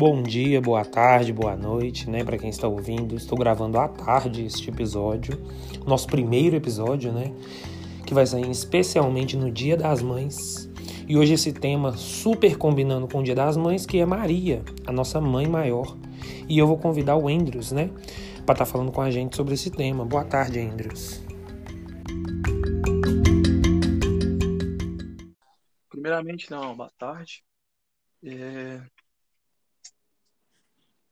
Bom dia, boa tarde, boa noite, né, para quem está ouvindo. Estou gravando à tarde este episódio, nosso primeiro episódio, né, que vai sair especialmente no Dia das Mães. E hoje esse tema super combinando com o Dia das Mães, que é Maria, a nossa mãe maior. E eu vou convidar o Andrews, né, para estar tá falando com a gente sobre esse tema. Boa tarde, Andrews. Primeiramente, não, boa tarde. É,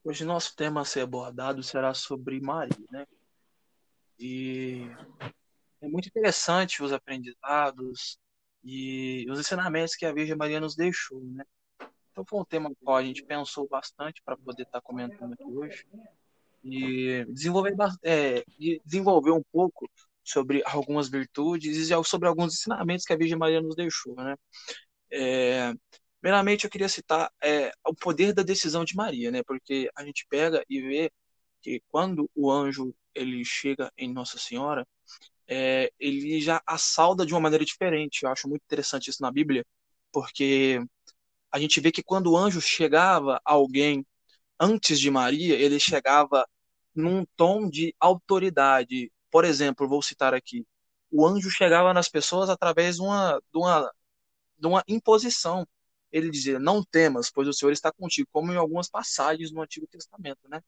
Hoje nosso tema a ser abordado será sobre Maria, né? E é muito interessante os aprendizados e os ensinamentos que a Virgem Maria nos deixou, né? Então foi um tema qual a gente pensou bastante para poder estar tá comentando aqui hoje e desenvolver, é, desenvolver um pouco sobre algumas virtudes e sobre alguns ensinamentos que a Virgem Maria nos deixou, né? É, Primeiramente, eu queria citar é, o poder da decisão de Maria, né? Porque a gente pega e vê que quando o anjo ele chega em Nossa Senhora, é, ele já a sauda de uma maneira diferente. Eu acho muito interessante isso na Bíblia, porque a gente vê que quando o anjo chegava a alguém antes de Maria, ele chegava num tom de autoridade. Por exemplo, vou citar aqui: o anjo chegava nas pessoas através de uma, de uma, de uma imposição ele dizia: Não temas, pois o Senhor está contigo, como em algumas passagens no Antigo Testamento, né?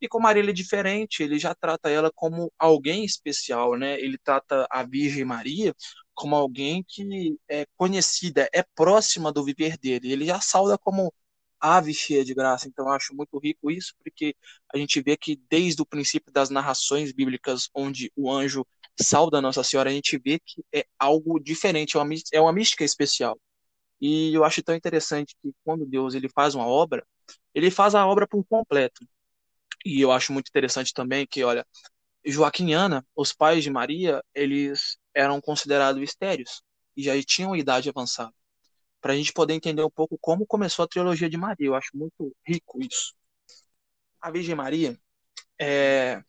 E com Maria ele é diferente, ele já trata ela como alguém especial, né? Ele trata a Virgem Maria como alguém que é conhecida, é próxima do viver dele. Ele já sauda como ave cheia de graça. Então eu acho muito rico isso, porque a gente vê que desde o princípio das narrações bíblicas, onde o anjo sauda Nossa Senhora, a gente vê que é algo diferente, é uma, é uma mística especial. E eu acho tão interessante que quando Deus ele faz uma obra, ele faz a obra por completo. E eu acho muito interessante também que, olha, Joaquim e Ana, os pais de Maria, eles eram considerados estéreos e já tinham idade avançada. Para a gente poder entender um pouco como começou a trilogia de Maria, eu acho muito rico isso. A Virgem Maria, é,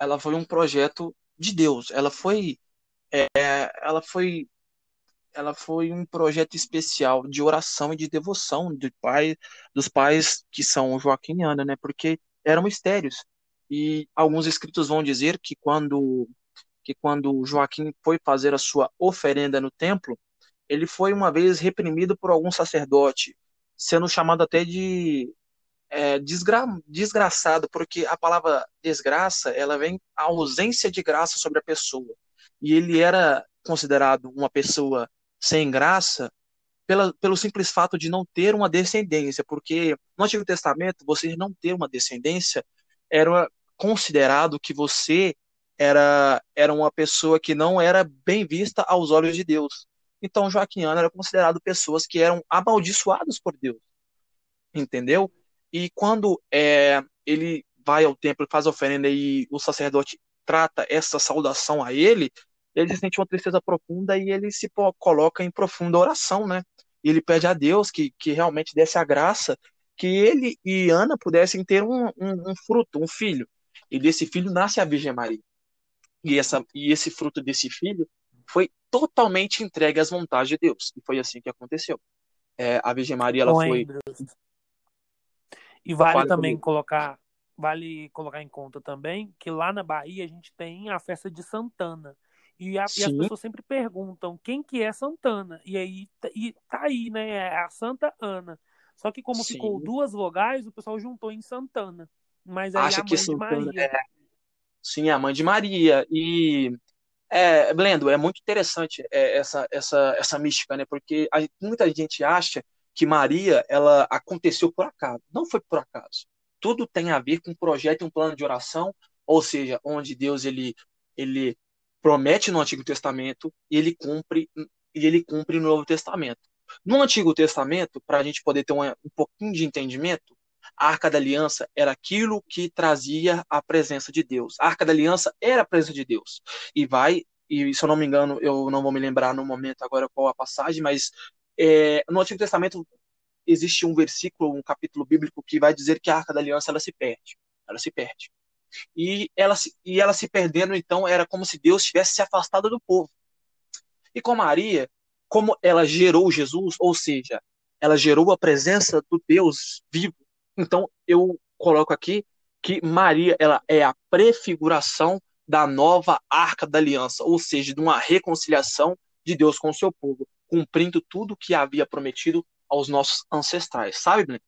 ela foi um projeto de Deus. Ela foi, é, ela foi ela foi um projeto especial de oração e de devoção do pai, dos pais que são Joaquim e Ana, né? Porque eram mistérios. E alguns escritos vão dizer que quando que quando Joaquim foi fazer a sua oferenda no templo, ele foi uma vez reprimido por algum sacerdote, sendo chamado até de é, desgra desgraçado, porque a palavra desgraça ela vem a ausência de graça sobre a pessoa. E ele era considerado uma pessoa sem graça pela, pelo simples fato de não ter uma descendência, porque no Antigo Testamento, você não ter uma descendência era considerado que você era, era uma pessoa que não era bem vista aos olhos de Deus. Então, Joaquim e Ana eram considerados pessoas que eram amaldiçoadas por Deus. Entendeu? E quando é, ele vai ao templo faz a oferenda e o sacerdote trata essa saudação a ele, ele sente uma tristeza profunda e ele se coloca em profunda oração, né? E ele pede a Deus que, que realmente desse a graça que ele e Ana pudessem ter um, um, um fruto, um filho. E desse filho nasce a Virgem Maria. E, essa, e esse fruto desse filho foi totalmente entregue às vontades de Deus. E foi assim que aconteceu. É, a Virgem Maria ela foi. E vale também comigo. colocar, vale colocar em conta também que lá na Bahia a gente tem a festa de Santana. E, a, e, as pessoas sempre perguntam quem que é Santana. E aí e tá aí, né? É a Santa Ana. Só que como Sim. ficou duas vogais, o pessoal juntou em Santana. Mas aí Acha é a mãe que Santana de Maria. É... Sim, a mãe de Maria. E é, Blendo, é muito interessante é, essa, essa, essa mística, né? Porque a, muita gente acha que Maria ela aconteceu por acaso. Não foi por acaso. Tudo tem a ver com um projeto e um plano de oração, ou seja, onde Deus ele, ele promete no Antigo Testamento e ele cumpre e ele cumpre no Novo Testamento. No Antigo Testamento, para a gente poder ter um, um pouquinho de entendimento, a Arca da Aliança era aquilo que trazia a presença de Deus. A Arca da Aliança era a presença de Deus. E vai, e se eu não me engano, eu não vou me lembrar no momento agora qual a passagem, mas é, no Antigo Testamento existe um versículo, um capítulo bíblico que vai dizer que a Arca da Aliança ela se perde. Ela se perde e ela, e ela se perdendo, então era como se Deus tivesse se afastado do povo. E com Maria, como ela gerou Jesus, ou seja, ela gerou a presença do Deus vivo, Então, eu coloco aqui que Maria ela é a prefiguração da nova arca da aliança, ou seja, de uma reconciliação de Deus com o seu povo, cumprindo tudo o que havia prometido aos nossos ancestrais, sabe, Blen?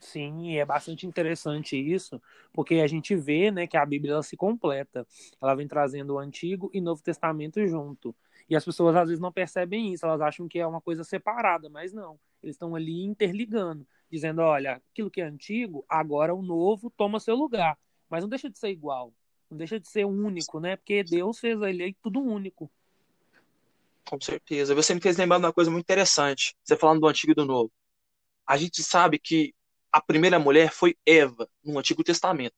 Sim, é bastante interessante isso, porque a gente vê né, que a Bíblia ela se completa. Ela vem trazendo o Antigo e Novo Testamento junto. E as pessoas às vezes não percebem isso, elas acham que é uma coisa separada, mas não. Eles estão ali interligando, dizendo: olha, aquilo que é antigo, agora o novo toma seu lugar. Mas não deixa de ser igual, não deixa de ser único, né? Porque Deus fez ele tudo único. Com certeza. Você me fez lembrar de uma coisa muito interessante. Você falando do Antigo e do Novo. A gente sabe que a primeira mulher foi Eva, no Antigo Testamento.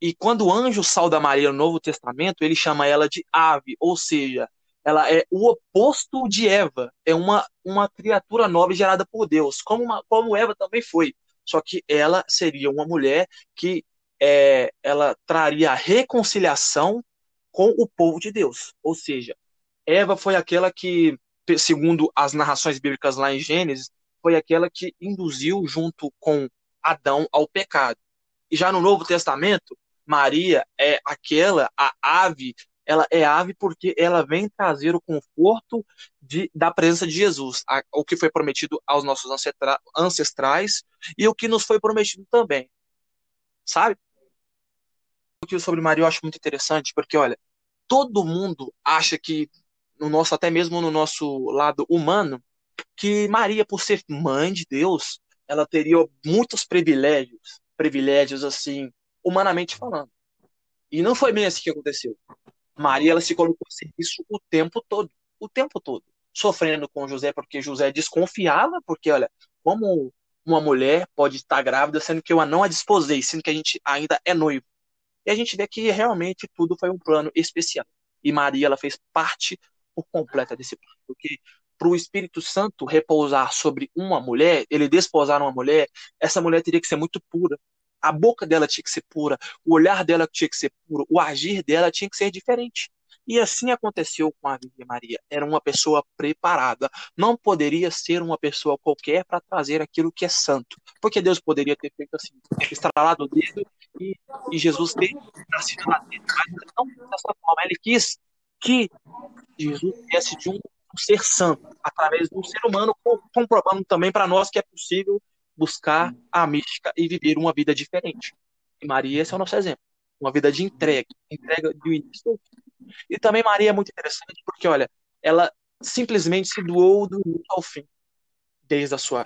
E quando o anjo salda Maria no Novo Testamento, ele chama ela de ave, ou seja, ela é o oposto de Eva, é uma, uma criatura nova gerada por Deus, como, uma, como Eva também foi. Só que ela seria uma mulher que é, ela traria a reconciliação com o povo de Deus. Ou seja, Eva foi aquela que, segundo as narrações bíblicas lá em Gênesis, foi aquela que induziu junto com Adão ao pecado. E já no Novo Testamento, Maria é aquela, a ave, ela é ave porque ela vem trazer o conforto de, da presença de Jesus, a, o que foi prometido aos nossos ancestrais e o que nos foi prometido também. Sabe? O que sobre Maria eu acho muito interessante, porque olha, todo mundo acha que no nosso até mesmo no nosso lado humano, que Maria por ser mãe de Deus, ela teria muitos privilégios, privilégios assim, humanamente falando. E não foi bem assim que aconteceu. Maria ela se colocou a serviço o tempo todo, o tempo todo, sofrendo com José porque José desconfiava, porque olha, como uma mulher pode estar grávida sendo que eu não a desposei, sendo que a gente ainda é noivo. E a gente vê que realmente tudo foi um plano especial. E Maria ela fez parte por completa desse plano, porque para o Espírito Santo repousar sobre uma mulher, ele desposar uma mulher, essa mulher teria que ser muito pura. A boca dela tinha que ser pura, o olhar dela tinha que ser puro, o agir dela tinha que ser diferente. E assim aconteceu com a Virgem Maria. Era uma pessoa preparada. Não poderia ser uma pessoa qualquer para trazer aquilo que é santo. Porque Deus poderia ter feito assim, estralado o dedo e, e Jesus ter nascido na terra. Mas não dessa forma. Ele quis que Jesus viesse de um ser santo, através do ser humano, comprovando também para nós que é possível buscar a mística e viver uma vida diferente. E Maria, esse é o nosso exemplo. Uma vida de entrega, entrega do início. E também Maria é muito interessante porque, olha, ela simplesmente se doou do início ao fim, desde a sua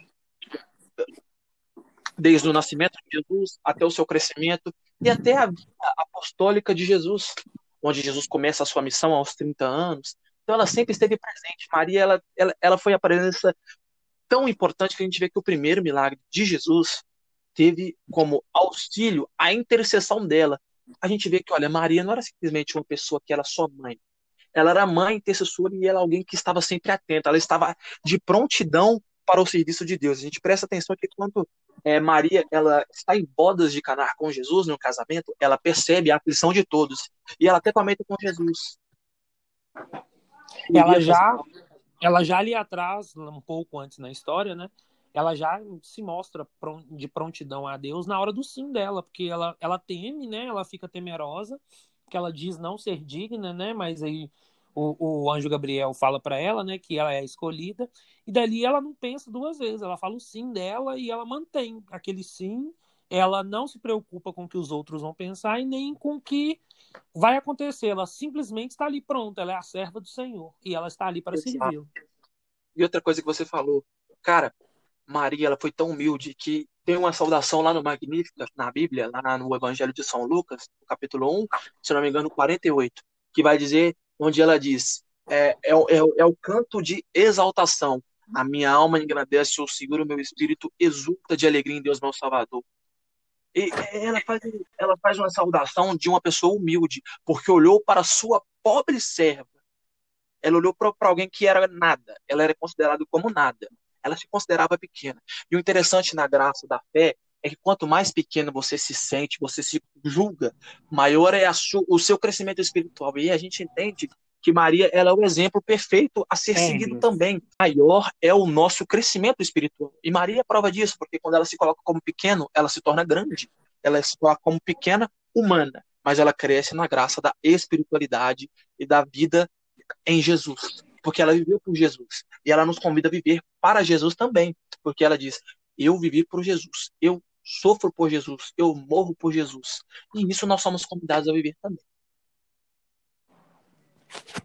desde o nascimento de Jesus até o seu crescimento e até a vida apostólica de Jesus, onde Jesus começa a sua missão aos 30 anos, então ela sempre esteve presente. Maria, ela, ela, ela foi a presença tão importante que a gente vê que o primeiro milagre de Jesus teve como auxílio a intercessão dela. A gente vê que, olha, Maria não era simplesmente uma pessoa que era só mãe. Ela era mãe intercessora e ela alguém que estava sempre atenta. Ela estava de prontidão para o serviço de Deus. A gente presta atenção que quando é, Maria ela está em bodas de canar com Jesus no casamento, ela percebe a aflição de todos e ela até comenta com Jesus ela já, ela já ali atrás, um pouco antes na história, né? Ela já se mostra de prontidão a Deus na hora do sim dela, porque ela, ela teme, né? Ela fica temerosa, que ela diz não ser digna, né? Mas aí o, o anjo Gabriel fala para ela, né, que ela é escolhida, e dali ela não pensa duas vezes, ela fala o sim dela e ela mantém aquele sim, ela não se preocupa com o que os outros vão pensar e nem com o que vai acontecer. Ela simplesmente está ali pronta, ela é a serva do Senhor e ela está ali para servir. E outra coisa que você falou, cara, Maria, ela foi tão humilde que tem uma saudação lá no Magnífica, na Bíblia, lá no Evangelho de São Lucas, capítulo 1, se não me engano, 48, que vai dizer, onde ela diz, é, é, é, é o canto de exaltação. A minha alma engrandece o Senhor, o meu espírito exulta de alegria em Deus, meu Salvador. E ela faz, ela faz uma saudação de uma pessoa humilde, porque olhou para sua pobre serva. Ela olhou para alguém que era nada. Ela era considerada como nada. Ela se considerava pequena. E o interessante na graça da fé é que quanto mais pequeno você se sente, você se julga, maior é o seu crescimento espiritual. E a gente entende que Maria ela é o exemplo perfeito a ser é, seguido também. Maior é o nosso crescimento espiritual. E Maria é prova disso, porque quando ela se coloca como pequeno, ela se torna grande. Ela se coloca como pequena humana, mas ela cresce na graça da espiritualidade e da vida em Jesus, porque ela viveu por Jesus. E ela nos convida a viver para Jesus também, porque ela diz: Eu vivi por Jesus, eu sofro por Jesus, eu morro por Jesus. E isso nós somos convidados a viver também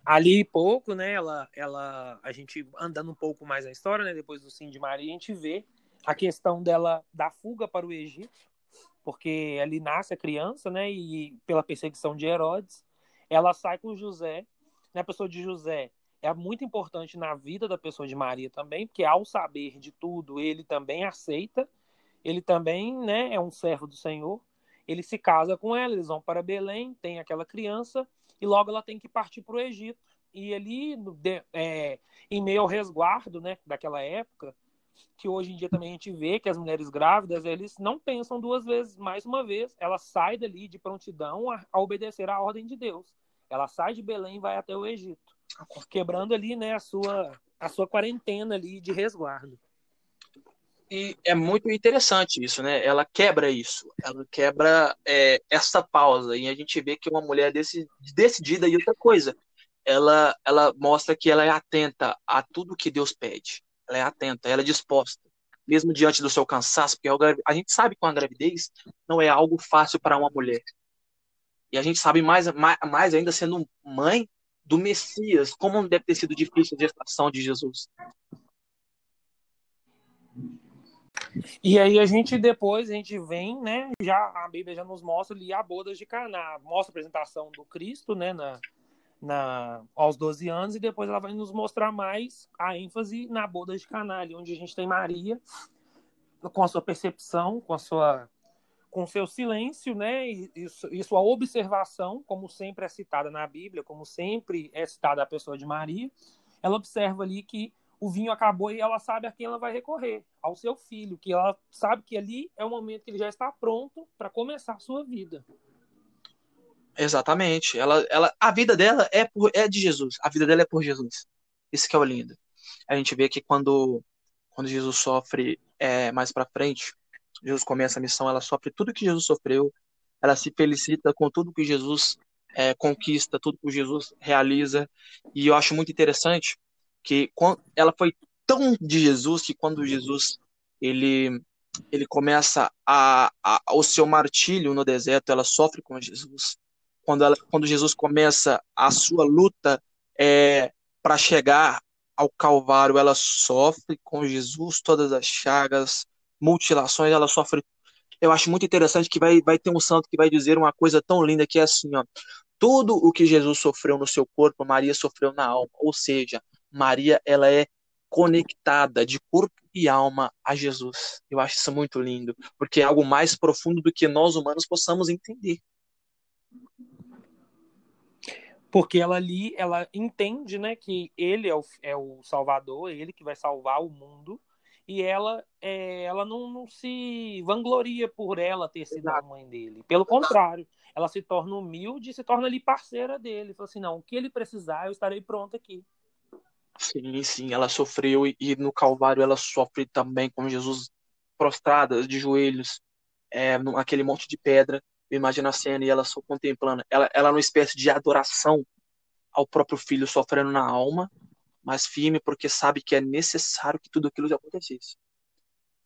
ali pouco, né? Ela, ela, a gente andando um pouco mais na história, né? Depois do Sim de Maria, a gente vê a questão dela da fuga para o Egito, porque ali nasce a criança, né? E pela perseguição de Herodes, ela sai com José. Né? A pessoa de José é muito importante na vida da pessoa de Maria também, porque ao saber de tudo, ele também aceita. Ele também, né? É um servo do Senhor. Ele se casa com ela, eles vão para Belém, tem aquela criança e logo ela tem que partir para o Egito. E ali, é, em meio ao resguardo né, daquela época, que hoje em dia também a gente vê que as mulheres grávidas, eles não pensam duas vezes, mais uma vez, ela sai dali de prontidão a, a obedecer à ordem de Deus. Ela sai de Belém e vai até o Egito, quebrando ali né, a, sua, a sua quarentena ali de resguardo. E é muito interessante isso, né? Ela quebra isso, ela quebra é, essa pausa e a gente vê que uma mulher desse, decidida e outra coisa, ela, ela mostra que ela é atenta a tudo que Deus pede. Ela é atenta, ela é disposta, mesmo diante do seu cansaço, porque a gente sabe que a gravidez não é algo fácil para uma mulher. E a gente sabe mais, mais, mais ainda sendo mãe do Messias, como deve ter sido difícil a gestação de Jesus. E aí a gente depois, a gente vem, né? Já a Bíblia já nos mostra ali a bodas de Caná, mostra a apresentação do Cristo, né? Na, na, aos 12 anos, e depois ela vai nos mostrar mais a ênfase na boda de Caná, ali onde a gente tem Maria, com a sua percepção, com a sua com seu silêncio, né, e, e, sua observação, como sempre é citada na Bíblia, como sempre é citada a pessoa de Maria, ela observa ali que o vinho acabou e ela sabe a quem ela vai recorrer, ao seu filho, que ela sabe que ali é o momento que ele já está pronto para começar a sua vida. Exatamente. Ela, ela, a vida dela é, por, é de Jesus. A vida dela é por Jesus. Isso que é o lindo. A gente vê que quando, quando Jesus sofre é, mais para frente, Jesus começa a missão, ela sofre tudo que Jesus sofreu, ela se felicita com tudo que Jesus é, conquista, tudo que Jesus realiza. E eu acho muito interessante que ela foi tão de Jesus que quando Jesus ele ele começa a, a, o seu martírio no deserto, ela sofre com Jesus. Quando, ela, quando Jesus começa a sua luta é, para chegar ao Calvário, ela sofre com Jesus todas as chagas, mutilações, ela sofre. Eu acho muito interessante que vai, vai ter um santo que vai dizer uma coisa tão linda que é assim, ó. Tudo o que Jesus sofreu no seu corpo, Maria sofreu na alma. Ou seja, Maria ela é conectada de corpo e alma a Jesus. Eu acho isso muito lindo, porque é algo mais profundo do que nós humanos possamos entender. Porque ela ali, ela entende, né, que ele é o, é o Salvador, ele que vai salvar o mundo, e ela, é, ela não, não, se vangloria por ela ter sido Exato. a mãe dele. Pelo contrário, ela se torna humilde e se torna ali parceira dele. Fala assim, não, o que ele precisar, eu estarei pronta aqui. Sim, sim, ela sofreu e, e no Calvário ela sofre também com Jesus prostrada de joelhos, é, naquele monte de pedra. Imagina a cena e ela só contemplando. Ela, ela numa espécie de adoração ao próprio filho sofrendo na alma, mas firme porque sabe que é necessário que tudo aquilo acontecesse.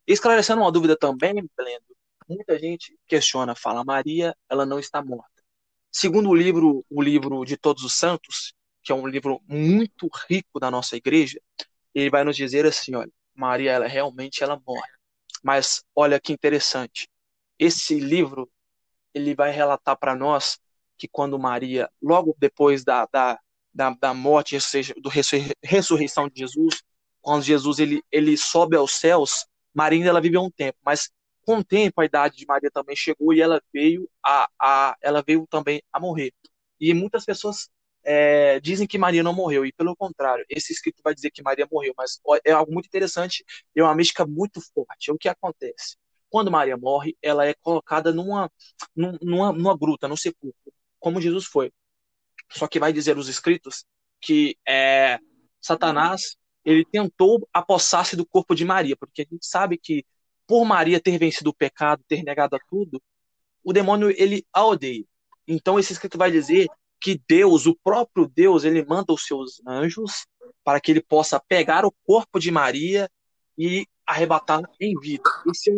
Esclarecendo uma dúvida também, Blendo, muita gente questiona, fala, Maria, ela não está morta. Segundo o livro, o livro de Todos os Santos, que é um livro muito rico da nossa igreja, ele vai nos dizer assim, olha, Maria, ela realmente ela morre. Mas olha que interessante. Esse livro ele vai relatar para nós que quando Maria, logo depois da, da, da, da morte, ou seja, do ressurreição de Jesus, quando Jesus ele, ele sobe aos céus, Maria ela viveu um tempo, mas com o tempo a idade de Maria também chegou e ela veio a, a ela veio também a morrer. E muitas pessoas é, dizem que Maria não morreu, e pelo contrário, esse escrito vai dizer que Maria morreu, mas é algo muito interessante, é uma mística muito forte. É o que acontece? Quando Maria morre, ela é colocada numa, numa, numa gruta, num sepulcro, como Jesus foi. Só que vai dizer os escritos que é, Satanás ele tentou apossar-se do corpo de Maria, porque a gente sabe que por Maria ter vencido o pecado, ter negado a tudo, o demônio ele a odeia. Então esse escrito vai dizer que Deus, o próprio Deus, ele manda os seus anjos para que ele possa pegar o corpo de Maria e arrebatar em vida. Isso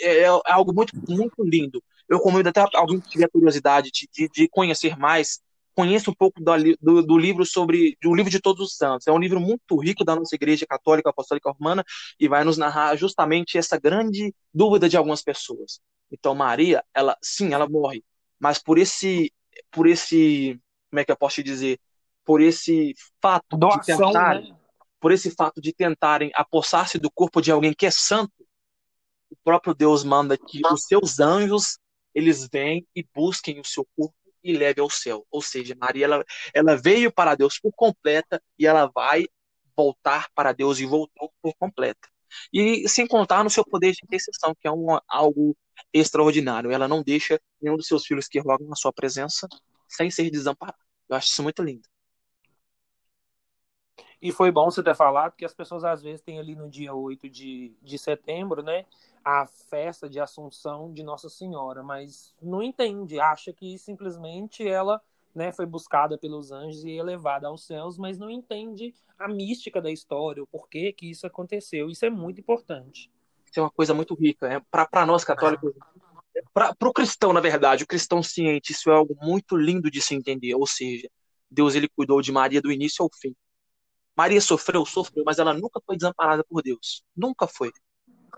é, é, é algo muito, muito lindo. Eu convido até alguém que tiver curiosidade de, de, conhecer mais, conheça um pouco do, do, do, livro sobre do livro de todos os santos. É um livro muito rico da nossa igreja católica apostólica romana e vai nos narrar justamente essa grande dúvida de algumas pessoas. Então Maria, ela sim, ela morre, mas por esse por esse como é que eu posso te dizer? Por esse fato Doação, de tentarem, né? por esse fato de tentarem apossar-se do corpo de alguém que é santo, o próprio Deus manda que os seus anjos eles vêm e busquem o seu corpo e levem ao céu. Ou seja, Maria ela, ela veio para Deus por completa e ela vai voltar para Deus e voltou por completa. E sem contar no seu poder de intercessão, que é um, algo extraordinário. Ela não deixa nenhum dos seus filhos que rogam na sua presença sem ser desamparado. Eu acho isso muito lindo. E foi bom você ter falado que as pessoas às vezes têm ali no dia 8 de, de setembro, né, a festa de Assunção de Nossa Senhora, mas não entende, acha que simplesmente ela né, foi buscada pelos anjos e elevada aos céus, mas não entende a mística da história, o porquê que isso aconteceu. Isso é muito importante. Isso é uma coisa muito rica. Né? Para nós católicos, para o cristão, na verdade, o cristão ciente, isso é algo muito lindo de se entender. Ou seja, Deus ele cuidou de Maria do início ao fim. Maria sofreu, sofreu, mas ela nunca foi desamparada por Deus. Nunca foi.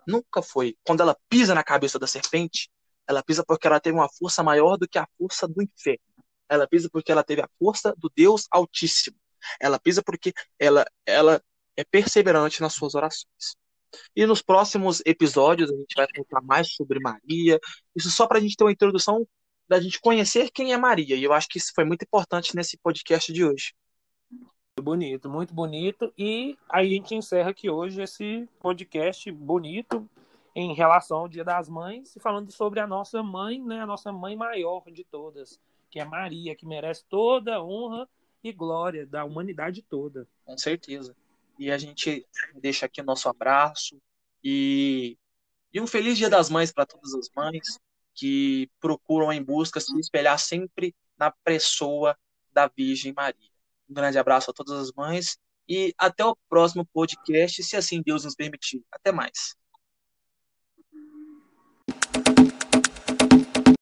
Nunca foi. Quando ela pisa na cabeça da serpente, ela pisa porque ela teve uma força maior do que a força do inferno. Ela pisa porque ela teve a força do Deus Altíssimo. Ela pisa porque ela, ela é perseverante nas suas orações. E nos próximos episódios a gente vai contar mais sobre Maria. Isso só para a gente ter uma introdução da gente conhecer quem é Maria. E eu acho que isso foi muito importante nesse podcast de hoje. Bonito, muito bonito. E aí a gente encerra aqui hoje esse podcast bonito em relação ao Dia das Mães, falando sobre a nossa mãe, né, a nossa mãe maior de todas, que é Maria, que merece toda a honra e glória da humanidade toda. Com certeza. E a gente deixa aqui o nosso abraço e, e um feliz Dia das Mães para todas as mães que procuram em busca se espelhar sempre na pessoa da Virgem Maria. Um grande abraço a todas as mães e até o próximo podcast, se assim Deus nos permitir. Até mais.